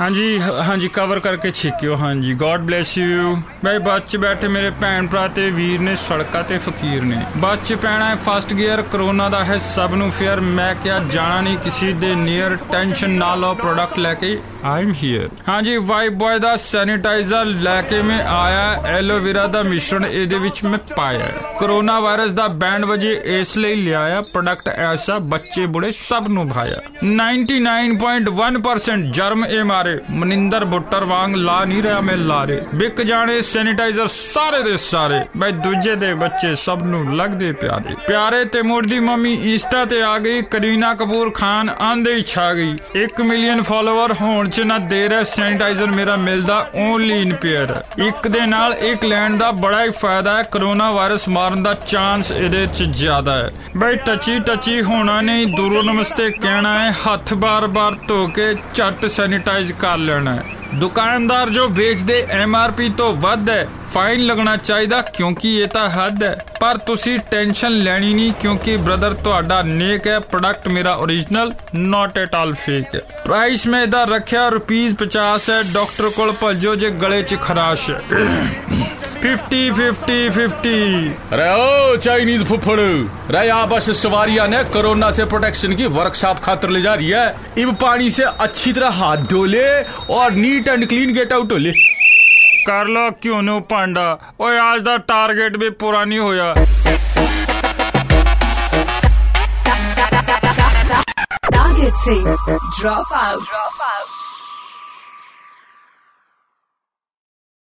ਹਾਂਜੀ, ਹ- ਹਾਂਜੀ ਕਵਰ ਕਰਕੇ ਛਿੱਕਿਓ, ਹਾਂਜੀ। ਗੋਡ ਬlesਸ ਯੂ ਬਈ, ਬੱਸ 'ਚ ਬੈਠੇ ਮੇਰੇ ਭੈਣ ਭਰਾ ਤੇ ਵੀਰ ਨੇ, ਸੜਕਾਂ ਤੇ ਫਕੀਰ ਨੇ। ਬੱਸ 'ਚ ਪੈਣਾ ਹੈ ਫਸਟ ਗੀਅਰ ਕਰੋਨਾ ਦਾ ਹੈ ਸਭ ਨੂੰ ਫੇਅਰ ਮੈਂ ਕਿਹਾ, ਜਾਣਾ ਨਹੀਂ ਕਿਸੇ ਦੇ ਨੀਅਰ ਟੈਨਸ਼ਨ ਨਾ ਲਓ ਪ੍ਰੋਡਕਟ ਲੈ ਕੇ। ਆਈ ਐਮ ਹੀਅਰ ਹਾਂਜੀ ਵਾਈਪ ਬॉय ਦਾ ਸੈਨੀਟਾਈਜ਼ਰ ਲੈ ਕੇ ਮੈਂ ਆਇਆ। ਐਲੋਵੇਰਾ ਦਾ ਮਿਸ਼ਰਣ ਇਹਦੇ ਵਿੱਚ ਮੈਂ ਪਾਇਆ। ਕਰੋਨਾ ਵਾਇਰਸ ਦਾ ਬੈਂਡ ਵਜੇ ਇਸ ਲਈ ਲਿਆਇਆ। ਪ੍ਰੋਡਕਟ ਐਸਾ ਬੱਚੇ ਬੁੜੇ ਸਭ ਨੂੰ ਭਾਇਆ। 99.1% ਜਰਮ ਇਹ ਮਾਰੇ ਮਨਿੰਦਰ ਬੁੱਟਰ ਵਾਂਗ ਲਾ ਨਹੀਂ ਰਿਹਾ ਮੈਂ ਲਾਰੇ। ਵਿਕ ਜਾਣੇ ਸੈਨੀਟਾਈਜ਼ਰ ਸਾਰੇ ਦੇ ਸਾਰੇ। ਬਈ ਦੂਜੇ ਦੇ ਬੱਚੇ ਸਭ ਨੂੰ ਲੱਗਦੇ ਪਿਆਰੇ। ਪਿਆਰੇ ਤੇ ਦੀ ਮੰਮੀ ਇੰਸਟਾ ਤੇ ਆ ਗਈ, ਕਰੀਨਾ ਕਪੂਰ ਖਾਨ ਆਂਦੇ ਹੀ ਛਾ ਗਈ। 1 ਮਿਲੀਅਨ ਫਾਲੋਅਰ ਹੋਣ ਚ ਨਾ ਦੇਰ ਹੈ ਸੈਨੀਟਾਈਜ਼ਰ ਮੇਰਾ ਮਿਲਦਾ ਓਨਲੀ ਇਨ ਪੇਅਰ ਇੱਕ ਦੇ ਨਾਲ ਇੱਕ ਲੈਣ ਦਾ ਬੜਾ ਹੀ ਫਾਇਦਾ ਹੈ ਕਰੋਨਾ ਵਾਇਰਸ ਮਾਰਨ ਦਾ ਚਾਂਸ ਇਹਦੇ ਚ ਜ਼ਿਆਦਾ ਹੈ। ਬਈ ਟੱਚੀ ਟੱਚੀ ਹੋਣਾ ਨਹੀਂ, ਦੂਰੋਂ ਨਮਸਤੇ ਕਹਿਣਾ ਹੈ, ਹੱਥ ਬਾਰ-ਬਾਰ ਧੋ ਕੇ ਝੱਟ ਸੈਨੀਟਾਈਜ਼ ਕਰ ਲੈਣਾ ਹੈ। ਦੁਕਾਨਦਾਰ ਜੋ ਵੇਚਦੇ ਐਮਆਰਪੀ ਤੋਂ ਵੱਧ ਹੈ ਫਾਈਨ ਲੱਗਣਾ ਚਾਹੀਦਾ ਕਿਉਂਕਿ ਇਹ ਤਾਂ ਹੱਦ ਹੈ। ਪਰ ਤੁਸੀਂ ਟੈਨਸ਼ਨ ਲੈਣੀ ਨਹੀਂ ਕਿਉਂਕਿ ਬ੍ਰਦਰ ਤੁਹਾਡਾ ਨੇਕ ਹੈ ਪ੍ਰੋਡਕਟ ਮੇਰਾ origignal not at all fake ਹੈ। ਪ੍ਰਾਈਸ ਮੈਂ ਇਹਦਾ ਰੱਖਿਆ ਰੁਪੀਸ 50 ਹੈ ਡਾਕਟਰ ਕੋਲ ਭੱਜੋ ਜੇ ਗਲੇ 'ਚ ਖਰਾਸ਼ ਹੈ। फिफ्टी फिफ्टी फिफ्टी अरे ओ चाइनीज़ फुफड़। रे आबस सवारिया ने कोरोना से प्रोटेक्शन की वर्कशॉप खातर ले जा रही है। इब पानी से अच्छी तरह हाथ धो ले और neat and clean get out हो ले। कर लो, क्यों नो पांडा? और आज का टारगेट भी पूरा नहीं होया टारगेट से ड्रॉप आउट